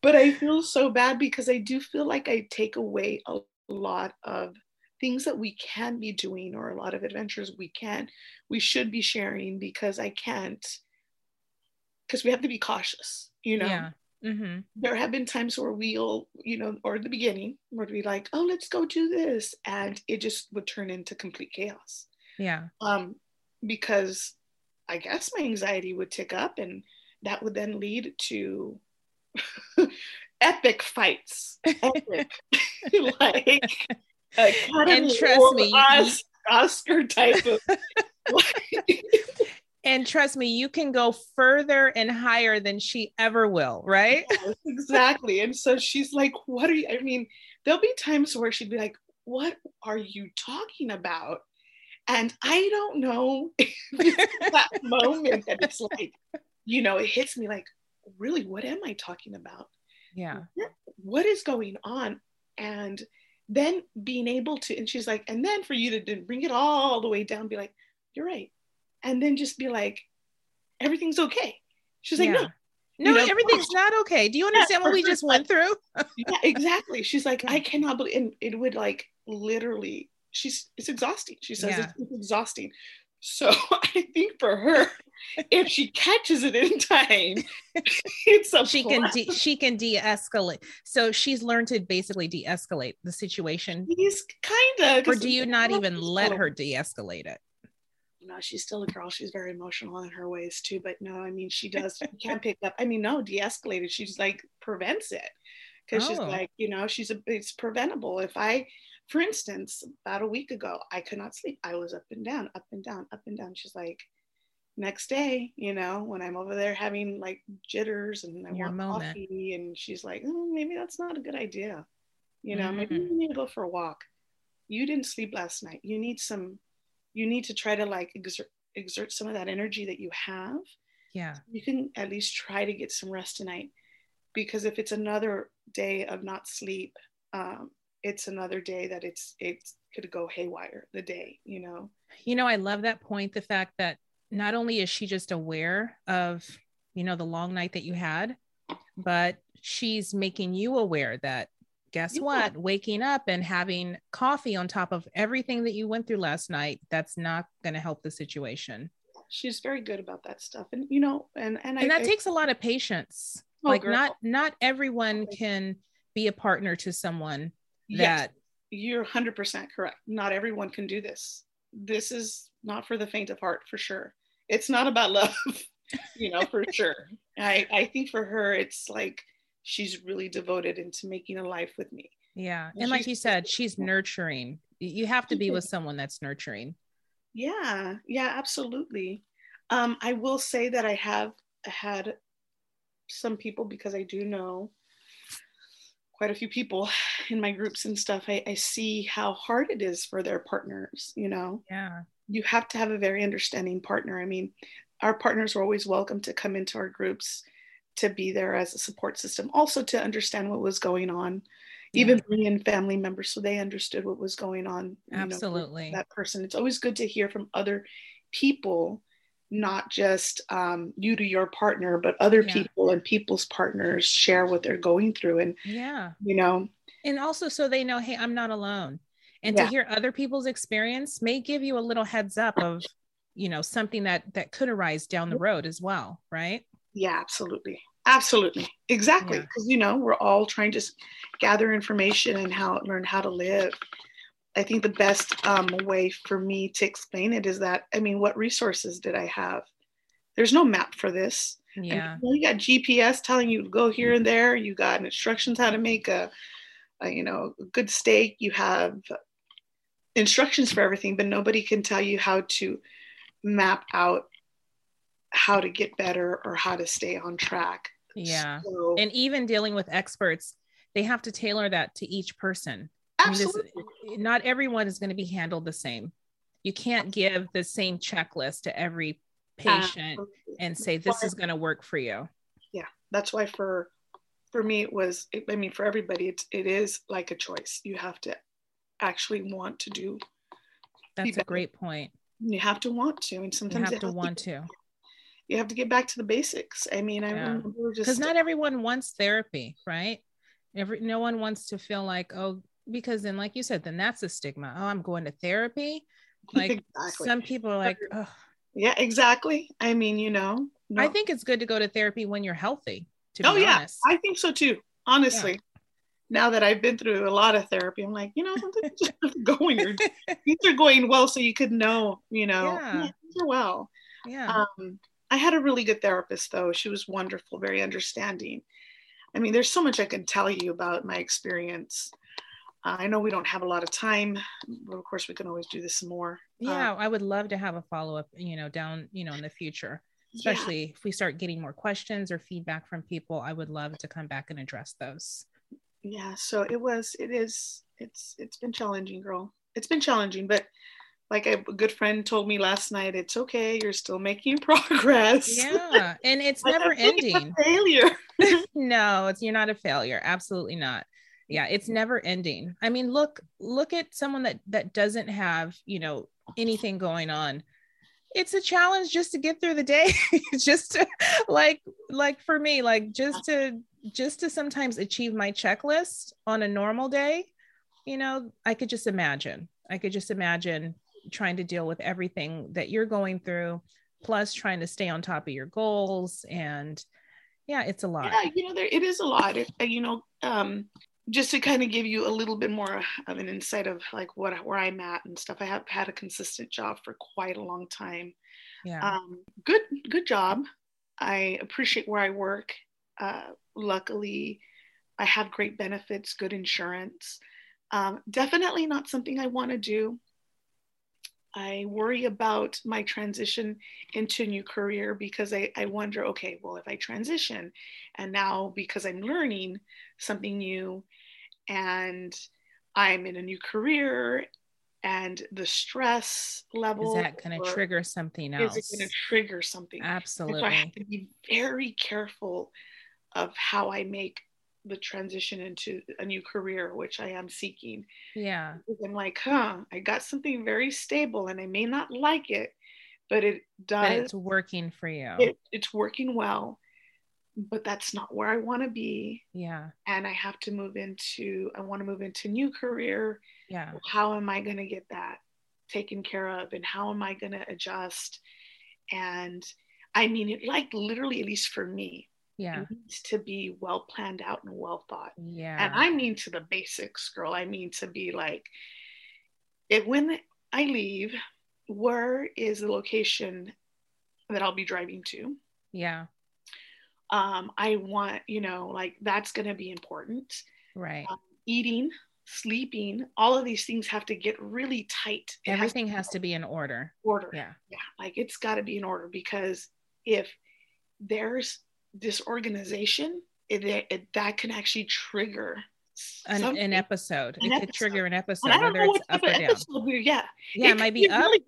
Speaker 3: But I feel so bad because I do feel like I take away a lot of things that we can be doing or a lot of adventures we can't, we should be sharing because i can't because we have to be cautious, you know.
Speaker 1: Yeah. Mm-hmm.
Speaker 3: There have been times where we'll, you know, or the beginning, where we like, oh, let's go do this, and it just would turn into complete chaos.
Speaker 1: Yeah.
Speaker 3: Um, because I guess my anxiety would tick up, and that would then lead to epic fights, epic, like
Speaker 1: and trust me,
Speaker 3: Oscar type of.
Speaker 1: and trust me you can go further and higher than she ever will right?
Speaker 3: Yes, exactly. And so she's like what are you i mean there'll be times where she'd be like what are you talking about? And i don't know that moment that it's like you know it hits me like really what am i talking about
Speaker 1: yeah
Speaker 3: what is going on and then being able to and she's like and then for you to bring it all the way down be like you're right and then just be like, everything's okay. She's like, yeah.
Speaker 1: no. No, know, everything's not okay. Do you understand what we just went through?
Speaker 3: yeah, exactly. She's like, I cannot believe, and it would like literally, she's, it's exhausting. She says yeah. it's, it's exhausting. So I think for her, if she catches it in time, it's a
Speaker 1: she can de- she can de-escalate. So she's learned to basically de-escalate the situation.
Speaker 3: He's kind of.
Speaker 1: Or do you not even let her de-escalate it?
Speaker 3: you know, she's still a girl. She's very emotional in her ways too. But no, I mean, she does. She can't pick up. I mean, no, de-escalated. She's like prevents it because oh. she's like, you know, she's a. It's preventable. If I, for instance, about a week ago, I could not sleep. I was up and down, up and down, up and down. She's like, next day, you know, when I'm over there having like jitters and I Your want moment. coffee, and she's like, oh, maybe that's not a good idea. You know, mm-hmm. maybe you need to go for a walk. You didn't sleep last night. You need some you need to try to like exert, exert some of that energy that you have.
Speaker 1: Yeah.
Speaker 3: You can at least try to get some rest tonight because if it's another day of not sleep, um, it's another day that it's it could go haywire the day, you know.
Speaker 1: You know, I love that point. The fact that not only is she just aware of, you know, the long night that you had, but she's making you aware that guess yeah. what? Waking up and having coffee on top of everything that you went through last night, that's not going to help the situation.
Speaker 3: She's very good about that stuff. And, you know, and, and,
Speaker 1: and I, that I, takes a lot of patience. Oh, like girl. not, not everyone can be a partner to someone yes,
Speaker 3: you're 100% correct. Not everyone can do this. This is not for the faint of heart for sure. It's not about love, you know, for sure. I, I think for her, it's like, she's really devoted into making a life with me.
Speaker 1: Yeah. And, and like you said, she's nurturing. You have to be with someone that's nurturing.
Speaker 3: Yeah. Yeah, absolutely. Um, I will say that I have had some people because I do know quite a few people in my groups and stuff. I, I see how hard it is for their partners, you know?
Speaker 1: Yeah.
Speaker 3: You have to have a very understanding partner. I mean, our partners are always welcome to come into our groups to be there as a support system, also to understand what was going on, yeah. even bring in family members so they understood what was going on.
Speaker 1: Absolutely.
Speaker 3: Know, that person. It's always good to hear from other people, not just um, you to your partner, but other yeah. people and people's partners share what they're going through. And,
Speaker 1: yeah,
Speaker 3: you know,
Speaker 1: and also so they know, hey, I'm not alone. And yeah. to hear other people's experience may give you a little heads up of, you know, something that that could arise down the road as well, right?
Speaker 3: Yeah, absolutely. Absolutely. Exactly. Because, yeah. you know, we're all trying to gather information and how learn how to live. I think the best um, way for me to explain it is that, I mean, what resources did I have? There's no map for this.
Speaker 1: Yeah.
Speaker 3: you got GPS telling you to go here and there. You got instructions how to make a, a you know, a good steak. You have instructions for everything, but nobody can tell you how to map out how to get better or how to stay on track.
Speaker 1: Yeah. So, and even dealing with experts, they have to tailor that to each person.
Speaker 3: Absolutely.
Speaker 1: Not everyone is going to be handled the same. You can't give the same checklist to every patient absolutely. and say this is going to work for you.
Speaker 3: Yeah, that's why for for me it was. I mean, for everybody, it's it is like a choice. You have to actually want to do.
Speaker 1: That's a great point.
Speaker 3: You have to want to, and sometimes
Speaker 1: you have to want to
Speaker 3: you have to get back to the basics. I mean, I yeah.
Speaker 1: remember because not everyone wants therapy, right? Every no one wants to feel like oh, because then, like you said, then that's a stigma. Oh, I'm going to therapy. Like exactly. some people are like, oh.
Speaker 3: yeah, exactly. I mean, you know,
Speaker 1: no. I think it's good to go to therapy when you're healthy. To oh
Speaker 3: yeah,
Speaker 1: honest.
Speaker 3: I think so too. Honestly. Yeah now that I've been through a lot of therapy, I'm like, you know, going, your, things are going well, so you could know, you know, yeah. yeah well.
Speaker 1: Yeah.
Speaker 3: Um, I had a really good therapist, though. She was wonderful, very understanding. I mean, there's so much I can tell you about my experience. I know we don't have a lot of time, but of course, we can always do this more.
Speaker 1: Yeah, uh, I would love to have a follow up, you know, down, you know, in the future, especially yeah. if we start getting more questions or feedback from people. I would love to come back and address those.
Speaker 3: Yeah, so it was, it is, it's, it's been challenging, girl. It's been challenging, but like a good friend told me last night, it's okay. You're still making progress.
Speaker 1: Yeah. And it's never ending.
Speaker 3: failure.
Speaker 1: no, it's you're not a failure. Absolutely not. Yeah, it's never ending. I mean, look, look at someone that that doesn't have, you know, anything going on. It's a challenge just to get through the day. just to like like for me, like just to just to sometimes achieve my checklist on a normal day, you know, I could just imagine. I could just imagine trying to deal with everything that you're going through, plus trying to stay on top of your goals. And yeah, it's a lot.
Speaker 3: Yeah, you know, there it is a lot. It, you know, um, just to kind of give you a little bit more of an insight of like what where I'm at and stuff. I have had a consistent job for quite a long time.
Speaker 1: Yeah.
Speaker 3: Um, good good job. I appreciate where I work. Uh, luckily, I have great benefits, good insurance. Um, definitely not something I want to do. I worry about my transition into a new career because I, I wonder okay, well, if I transition and now because I'm learning something new and I'm in a new career and the stress level
Speaker 1: is that going to trigger something else?
Speaker 3: Is it going to trigger something?
Speaker 1: Absolutely.
Speaker 3: so I have to be very careful of how I make the transition into a new career, which I am seeking.
Speaker 1: Yeah.
Speaker 3: Because I'm like, huh, I got something very stable and I may not like it, but it does. But
Speaker 1: it's working for you.
Speaker 3: It, it's working well, but that's not where I want to be.
Speaker 1: Yeah.
Speaker 3: And I have to move into, I want to move into new career.
Speaker 1: Yeah.
Speaker 3: How am I going to get that taken care of? And how am I going to adjust? And I mean, it like literally, at least for me,
Speaker 1: yeah
Speaker 3: it needs to be well planned out and well thought
Speaker 1: yeah
Speaker 3: and i mean to the basics girl i mean to be like if when i leave where is the location that i'll be driving to
Speaker 1: yeah
Speaker 3: um i want you know like that's going to be important.
Speaker 1: Right.
Speaker 3: Um, eating sleeping all of these things have to get really tight.
Speaker 1: It everything has to, has to be in order.
Speaker 3: Order.
Speaker 1: Yeah.
Speaker 3: Yeah like it's got to be in order because if there's disorganization, it, it, that can actually trigger
Speaker 1: an, an, episode. An it episode. could trigger an episode, whether it's up or down.
Speaker 3: Yeah,
Speaker 1: yeah, it, it might be, be up. Really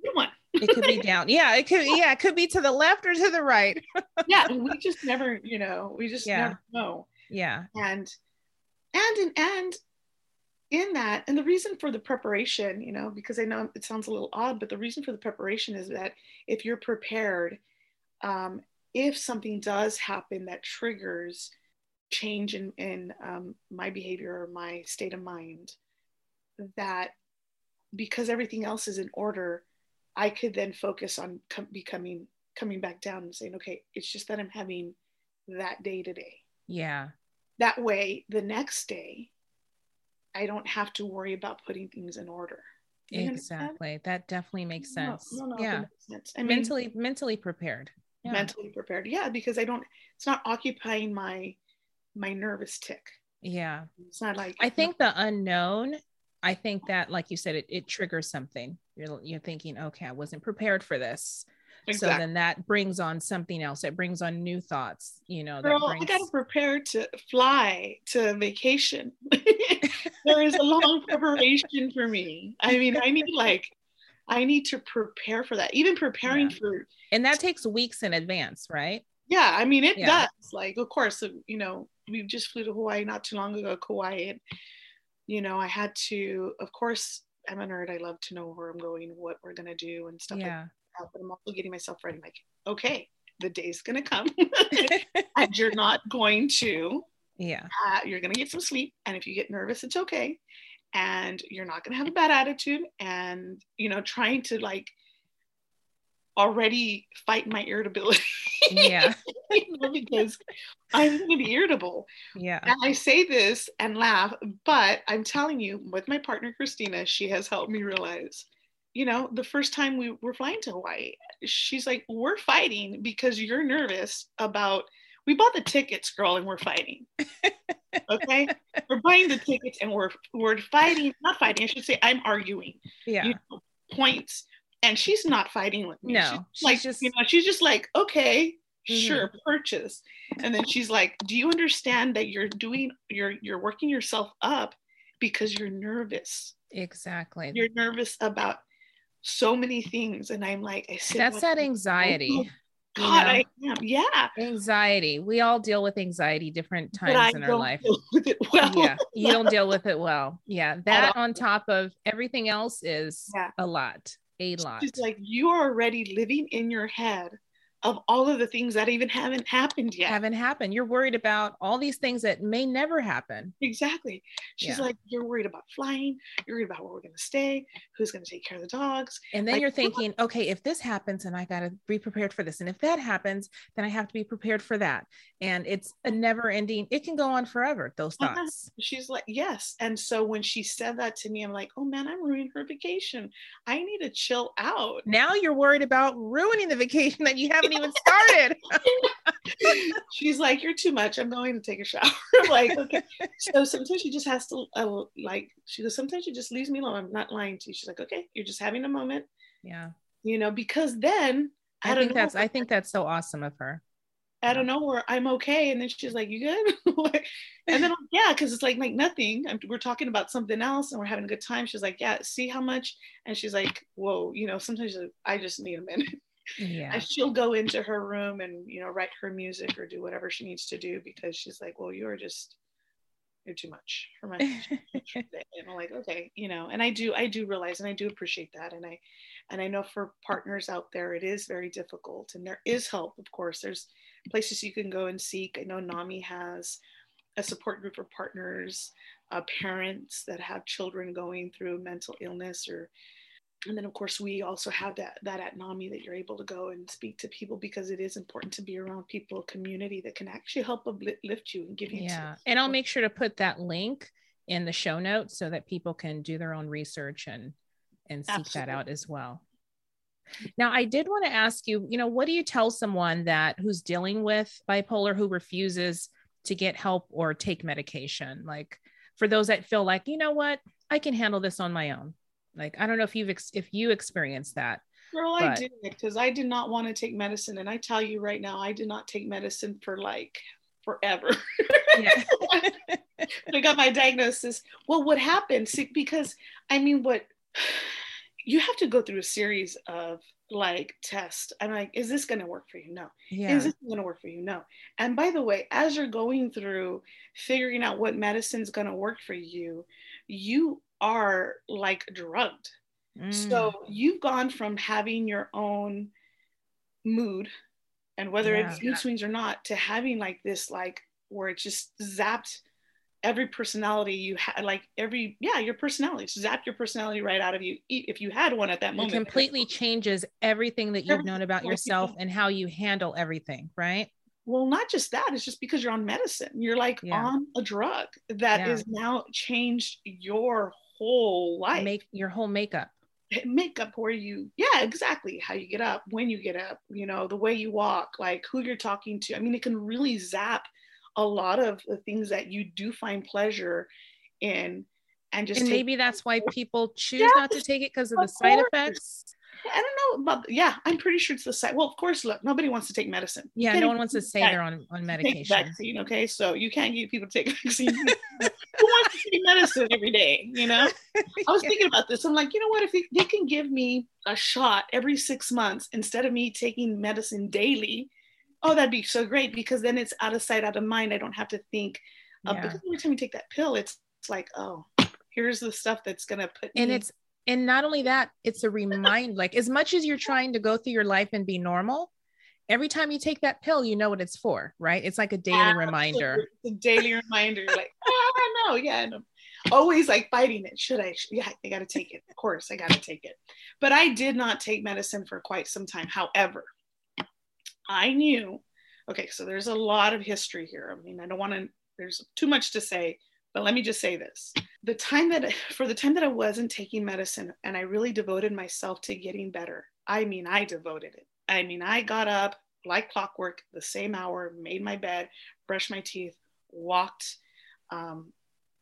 Speaker 1: it could be down. Yeah, it could. Yeah, it could be to the left or to the right.
Speaker 3: yeah, we just never, you know, we just yeah. never know.
Speaker 1: Yeah,
Speaker 3: and and and and in that, and the reason for the preparation, you know, because I know it sounds a little odd, but the reason for the preparation is that if you're prepared um, if something does happen that triggers change in, in um, my behavior or my state of mind, that because everything else is in order, I could then focus on com- becoming coming back down and saying, okay, it's just that I'm having that day today.
Speaker 1: Yeah.
Speaker 3: That way, the next day, I don't have to worry about putting things in order.
Speaker 1: You exactly. Understand? That definitely makes sense. No, no, no, yeah. Makes sense. I mean, mentally, mentally prepared
Speaker 3: yeah. mentally prepared yeah because i don't it's not occupying my my nervous tick
Speaker 1: yeah
Speaker 3: it's not like
Speaker 1: i think the unknown i think that like you said it, it triggers something you're, you're thinking okay i wasn't prepared for this exactly. so then that brings on something else it brings on new thoughts you know
Speaker 3: Girl,
Speaker 1: brings...
Speaker 3: i gotta prepare to fly to vacation there is a long preparation for me i mean i need like I need to prepare for that. Even preparing yeah. for
Speaker 1: and that takes weeks in advance, right?
Speaker 3: Yeah, I mean it yeah. does. Like, of course, uh, you know, we just flew to Hawaii not too long ago, Kauai, and you know, I had to. Of course, I'm a nerd. I love to know where I'm going, what we're gonna do, and stuff.
Speaker 1: Yeah.
Speaker 3: Like but I'm also getting myself ready. Like, okay, the day's gonna come, and you're not going to.
Speaker 1: Yeah.
Speaker 3: Uh, you're gonna get some sleep, and if you get nervous, it's okay and you're not going to have a bad attitude and you know trying to like already fight my irritability.
Speaker 1: Yeah.
Speaker 3: Because i'm going to be irritable.
Speaker 1: Yeah.
Speaker 3: And i say this and laugh but i'm telling you with my partner christina she has helped me realize you know the first time we were flying to hawaii she's like we're fighting because you're nervous about we bought the tickets girl and we're fighting. Okay? We're buying the tickets and we're we're fighting not fighting i should say i'm arguing.
Speaker 1: Yeah. You know,
Speaker 3: points and she's not fighting with me
Speaker 1: no
Speaker 3: she's, she's like just you know she's just like okay mm-hmm. sure purchase and then she's like do you understand that you're doing you're you're working yourself up because you're nervous
Speaker 1: exactly
Speaker 3: you're nervous about so many things and i'm like i said
Speaker 1: that's that anxiety
Speaker 3: God, know? I am. Yeah.
Speaker 1: Anxiety. We all deal with anxiety different times in our life. Well. Yeah. You don't deal with it well. Yeah. That on top of everything else is yeah. a lot. A lot.
Speaker 3: It's like you are already living in your head of all of the things that even haven't happened yet.
Speaker 1: Haven't happened. You're worried about all these things that may never happen.
Speaker 3: Exactly. She's yeah. like, you're worried about flying. You're worried about where we're going to stay. Who's going to take care of the dogs?
Speaker 1: And then
Speaker 3: like,
Speaker 1: you're thinking, okay, if this happens, and I got to be prepared for this, and if that happens, then I have to be prepared for that. And it's a never ending. It can go on forever. Those uh-huh. thoughts.
Speaker 3: She's like, yes. And so when she said that to me, I'm like, oh man, I'm ruining her vacation. I need to chill out.
Speaker 1: Now you're worried about ruining the vacation that you haven't even started.
Speaker 3: She's like, You're too much. I'm going to take a shower. like, okay. So sometimes she just has to, uh, like, she goes, Sometimes she just leaves me alone. I'm not lying to you. She's like, Okay, you're just having a moment.
Speaker 1: Yeah.
Speaker 3: You know, because then
Speaker 1: I, think that's, I think that's so awesome of her.
Speaker 3: I don't know where I'm okay. And then she's like, You good? and then, yeah, because it's like, like nothing. I'm, we're talking about something else and we're having a good time. She's like, Yeah, see how much? And she's like, Whoa, you know, sometimes I just need a minute yeah. she'll go into her room and you know write her music or do whatever she needs to do because she's like well you're just you're too much. For my and i'm like okay you know and i do i do realize and i do appreciate that and i and i know for partners out there it is very difficult and there is help of course. There's places you can go and seek. I know nami has a support group for partners uh, parents that have children going through mental illness or and then of course we also have that that at NAMI that you're able to go and speak to people because it is important to be around people community that can actually help uplift you and give you
Speaker 1: yeah. and I'll make sure to put that link in the show notes so that people can do their own research and and seek Absolutely. that out as well. Now I did want to ask you you know what do you tell someone that who's dealing with bipolar who refuses to get help or take medication? Like for those that feel like you know what? I can handle this on my own like I don't know if you've ex- if you experienced that.
Speaker 3: Girl, but... I did because I did not want to take medicine, and I tell you right now, I did not take medicine for like forever. I got my diagnosis. Well, what happened? See, because I mean, what you have to go through a series of like tests. I'm like, is this going to work for you? No. Yeah. Is this going to work for you? No. And by the way, as you're going through figuring out what medicine is going to work for you, you are like drugged. Mm. So you've gone from having your own mood and whether yeah, it's mood yeah. swings or not to having like this like where it just zapped every personality you had like every yeah your personality zap your personality right out of you if you had one at that moment
Speaker 1: it completely changes everything that you've known about yourself and how you handle everything right
Speaker 3: well not just that it's just because you're on medicine you're like yeah. on a drug that yeah. is now changed your whole life.
Speaker 1: Make your whole makeup.
Speaker 3: Makeup where you, yeah, exactly. How you get up, when you get up, you know, the way you walk, like who you're talking to. I mean, it can really zap a lot of the things that you do find pleasure in. And just
Speaker 1: and maybe that's why people choose yeah, not to take it because of, of the side course. effects.
Speaker 3: I don't know about yeah, I'm pretty sure it's the side. Well, of course, look, nobody wants to take medicine.
Speaker 1: Yeah, no one wants to say they're on, on medication.
Speaker 3: vaccine, okay? So you can't get people to take vaccine. Who wants to take medicine every day? You know? I was yeah. thinking about this. I'm like, you know what? If they can give me a shot every six months instead of me taking medicine daily, oh, that'd be so great because then it's out of sight, out of mind. I don't have to think. Uh, yeah. Because every time you take that pill, it's, it's like, oh, here's the stuff that's gonna put.
Speaker 1: And me- it's and not only that it's a remind like as much as you're trying to go through your life and be normal every time you take that pill you know what it's for right? It's like a daily Absolutely. reminder.
Speaker 3: It's a daily reminder like oh, i know yeah and always like fighting it. Should i? Yeah i gotta take it. Of course i gotta take it. But i did not take medicine for quite some time. However i knew okay so there's a lot of history here. I mean i don't want to there's too much to say but let me just say this the time that, for the time that I wasn't taking medicine and I really devoted myself to getting better, I mean, I devoted it. I mean, I got up like clockwork the same hour, made my bed, brushed my teeth, walked um,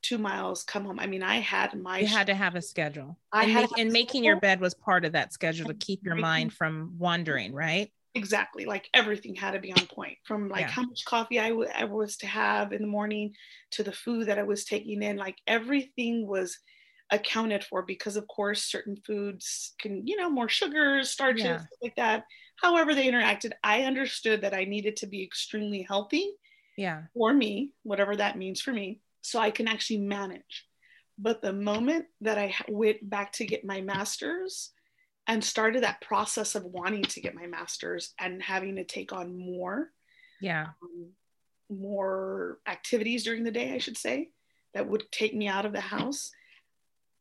Speaker 3: two miles, come home. I mean, I had my.
Speaker 1: You had to have a schedule. I and, had make, and making your bed was part of that schedule to keep your mind from wandering, right?
Speaker 3: Exactly like everything had to be on point from like yeah. how much coffee I, w- I was to have in the morning to the food that i was taking in like everything was accounted for because of course certain foods can you know more sugars starches yeah. like that however they interacted i understood that i needed to be extremely healthy
Speaker 1: yeah
Speaker 3: for me whatever that means for me so i can actually manage but the moment that i went back to get my master's and started that process of wanting to get my master's and having to take on more
Speaker 1: yeah.
Speaker 3: um, more activities during the day i should say that would take me out of the house.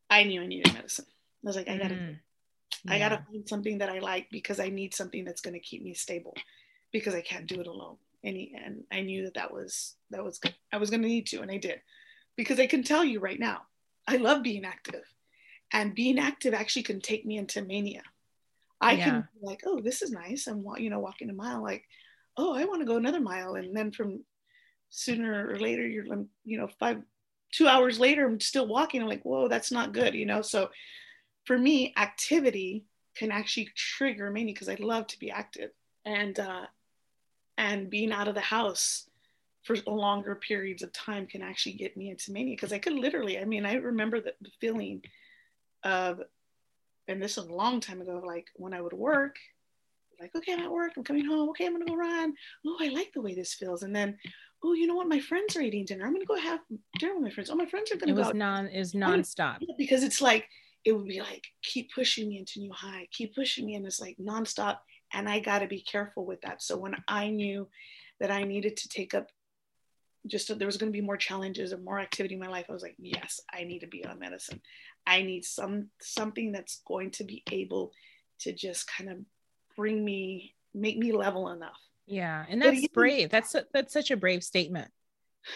Speaker 3: I knew i needed medicine. I was like i gotta mm. yeah. i gotta find something that i like because i need something that's going to keep me stable because i can't do it alone. And, he, and i knew that that was that was good. I was going to need to and i did because i can tell you right now i love being active and being active actually can take me into mania. I yeah. can be like oh this is nice. I'm you know walking a mile like oh i want to go another mile and then from sooner or later you're you know five two hours later i'm still walking. I'm like whoa that's not good you know? So for me activity can actually trigger mania because i love to be active and uh and being out of the house for longer periods of time can actually get me into mania because i could literally i mean i remember the, the feeling of, and this was a long time ago, like when I would work, like, okay, I'm at work, I'm coming home, okay, I'm gonna go run. Oh, I like the way this feels. And then, oh, you know what? My friends are eating dinner. I'm gonna go have dinner with my friends. Oh, my friends are gonna
Speaker 1: it was
Speaker 3: go.
Speaker 1: non is nonstop.
Speaker 3: Because it's like it would be like keep pushing me into new high, keep pushing me, and it's like nonstop. And I gotta be careful with that. So when I knew that I needed to take up just there was going to be more challenges or more activity in my life i was like yes i need to be on medicine I need some something that's going to be able to just kind of bring me, make me level enough.
Speaker 1: Yeah, and that's brave. That's that's such a brave statement.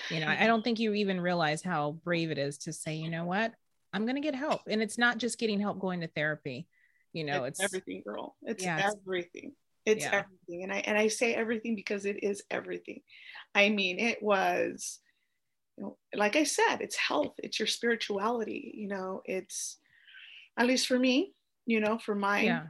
Speaker 1: You know, I don't think you even realize how brave it is to say, you know what, I'm going to get help, and it's not just getting help going to therapy. You know, it's,
Speaker 3: it's everything, girl. It's yeah, everything. It's yeah. everything, and I and I say everything because it is everything. I mean, it was you know, like I said, it's health, it's your spirituality, you know, it's at least for me, you know, for my yeah.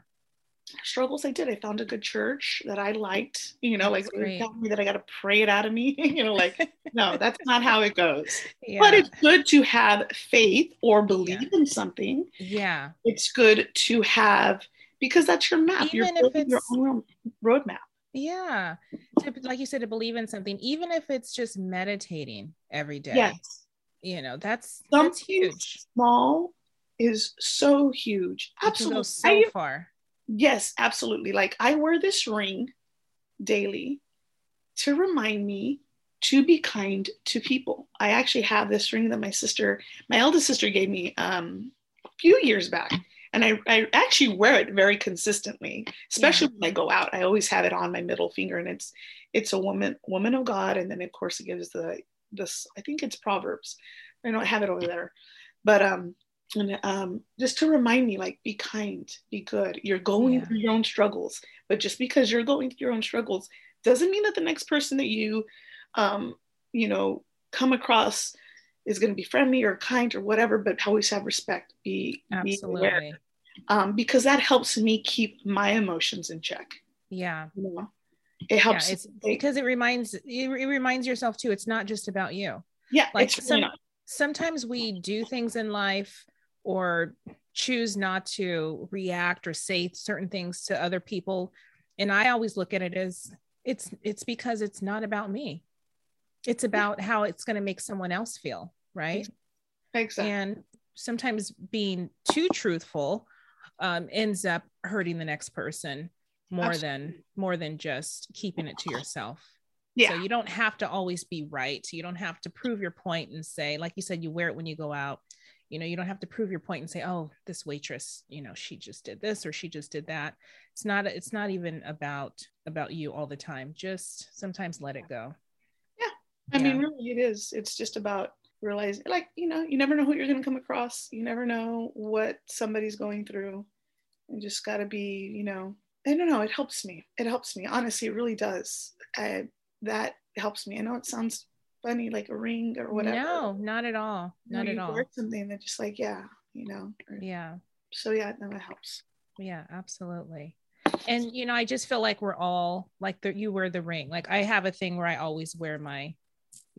Speaker 3: struggles I did. I found a good church that I liked, you know, that's like they tell me that I got to pray it out of me, you know, like, no, that's not how it goes. Yeah. But it's good to have faith or believe yeah. in something.
Speaker 1: Yeah.
Speaker 3: It's good to have, because that's your map. Even You're building your own roadmap
Speaker 1: yeah to, like you said to believe in something even if it's just meditating every day.
Speaker 3: Yes.
Speaker 1: You know that's
Speaker 3: something that's huge. small is so huge. Absolutely
Speaker 1: so I, far.
Speaker 3: Yes absolutely. Like i wear this ring daily to remind me to be kind to people. I actually have this ring that my sister my eldest sister gave me um, a few years back and I, I actually wear it very consistently especially yeah. when i go out i always have it on my middle finger and it's it's a woman woman of god and then of course it gives the this i think it's proverbs i don't have it over there but um and um, just to remind me like be kind be good you're going yeah. through your own struggles but just because you're going through your own struggles doesn't mean that the next person that you um, you know come across is going to be friendly or kind or whatever, but always have respect. Be,
Speaker 1: Absolutely.
Speaker 3: be aware. Um, because that helps me keep my emotions in check.
Speaker 1: Yeah.
Speaker 3: You know? It helps.
Speaker 1: Yeah, it's because it reminds it, it, reminds yourself too. It's not just about you.
Speaker 3: Yeah.
Speaker 1: Like some, sometimes we do things in life or choose not to react or say certain things to other people. And I always look at it as it's it's because it's not about me. It's about how it's going to make someone else feel right?
Speaker 3: Exactly.
Speaker 1: And sometimes being too truthful um, ends up hurting the next person more Absolutely. than more than just keeping it to yourself. Yeah. So you don't have to always be right. You don't have to prove your point and say, like you said, you wear it when you go out. You know, you don't have to prove your point and say, "Oh, this waitress, you know, she just did this or she just did that." It's not. It's not even about about you all the time. Just sometimes let it go.
Speaker 3: Yeah, I yeah. mean, really, it is. It's just about realize like you know you never know who you're going to come across. You never know what somebody's going through. You just got to be you know i don't know it helps me. It helps me. Honestly it really does. I, that helps me. I know it sounds funny like a ring or whatever.
Speaker 1: No not at all. Not you know, at all.
Speaker 3: something that just like yeah you know
Speaker 1: or, yeah.
Speaker 3: So yeah no it helps.
Speaker 1: Yeah absolutely. And you know i just feel like we're all like the, you wear the ring. Like i have a thing where i always wear my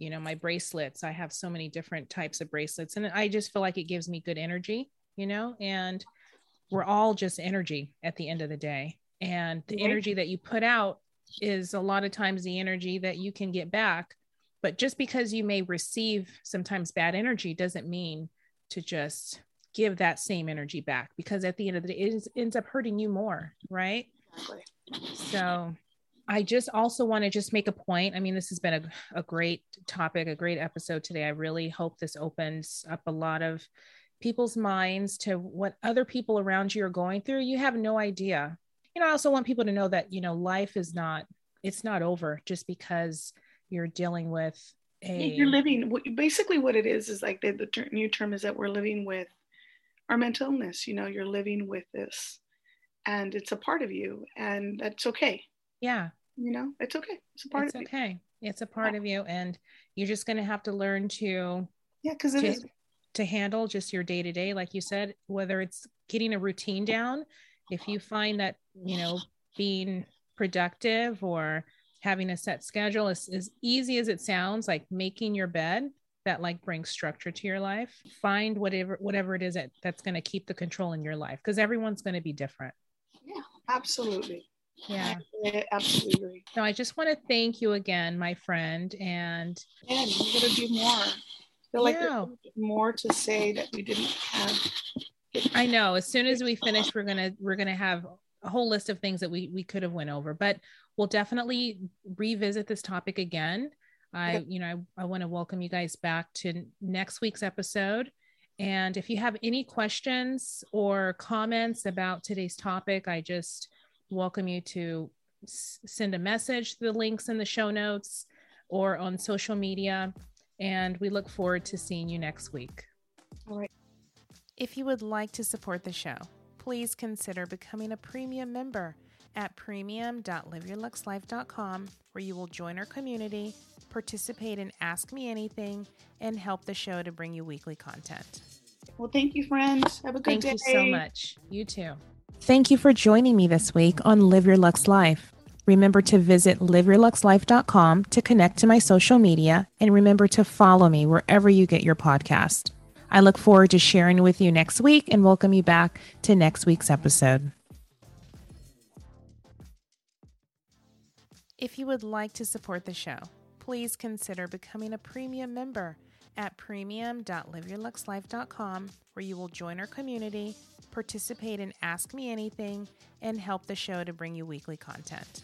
Speaker 1: you know my bracelets. I have so many different types of bracelets and i just feel like it gives me good energy you know and we're all just energy at the end of the day. And the energy that you put out is a lot of times the energy that you can get back but just because you may receive sometimes bad energy doesn't mean to just give that same energy back because at the end of the day it ends up hurting you more right? Exactly. so i just also want to just make a point i mean this has been a, a great topic a great episode today. I really hope this opens up a lot of people's minds to what other people around you are going through. You have no idea. You know i also want people to know that you know life is not it's not over just because you're dealing with a
Speaker 3: you're living basically what it is is like the, the ter- new term is that we're living with our mental illness you know you're living with this and it's a part of you and that's okay.
Speaker 1: Yeah
Speaker 3: you know it's okay it's a part of
Speaker 1: it's
Speaker 3: of
Speaker 1: okay you. it's a part yeah. of you and you're just going to have to learn to
Speaker 3: yeah because it
Speaker 1: to,
Speaker 3: is.
Speaker 1: to handle just your day to day like you said whether it's getting a routine down if you find that you know being productive or having a set schedule is as easy as it sounds like making your bed that like brings structure to your life find whatever whatever it is that, that's going to keep the control in your life because everyone's going to be different
Speaker 3: yeah absolutely
Speaker 1: yeah.
Speaker 3: Absolutely
Speaker 1: so i just want to thank you again my friend and
Speaker 3: and we're going to do more. I feel like yeah. more to say that we didn't have.
Speaker 1: I know as soon as we finish we're gonna we're gonna have a whole list of things that we we could have went over but we'll definitely revisit this topic again. I you know i, I want to welcome you guys back to next week's episode. And if you have any questions or comments about today's topic i just welcome you to s- send a message to the links in the show notes or on social media and we look forward to seeing you next week
Speaker 3: all right
Speaker 1: if you would like to support the show please consider becoming a premium member at premium.liveyourluxlife.com, where you will join our community, participate in Ask Me Anything, and help the show to bring you weekly content.
Speaker 3: Well, thank you, friends. Have a good
Speaker 1: thank
Speaker 3: day.
Speaker 1: Thank you so much. You too. Thank you for joining me this week on Live Your Lux Life. Remember to visit liveyourluxlife.com to connect to my social media and remember to follow me wherever you get your podcast. I look forward to sharing with you next week and welcome you back to next week's episode. If you would like to support the show, please consider becoming a premium member at premium.liveyourluxlife.com, where you will join our community, participate in Ask Me Anything, and help the show to bring you weekly content.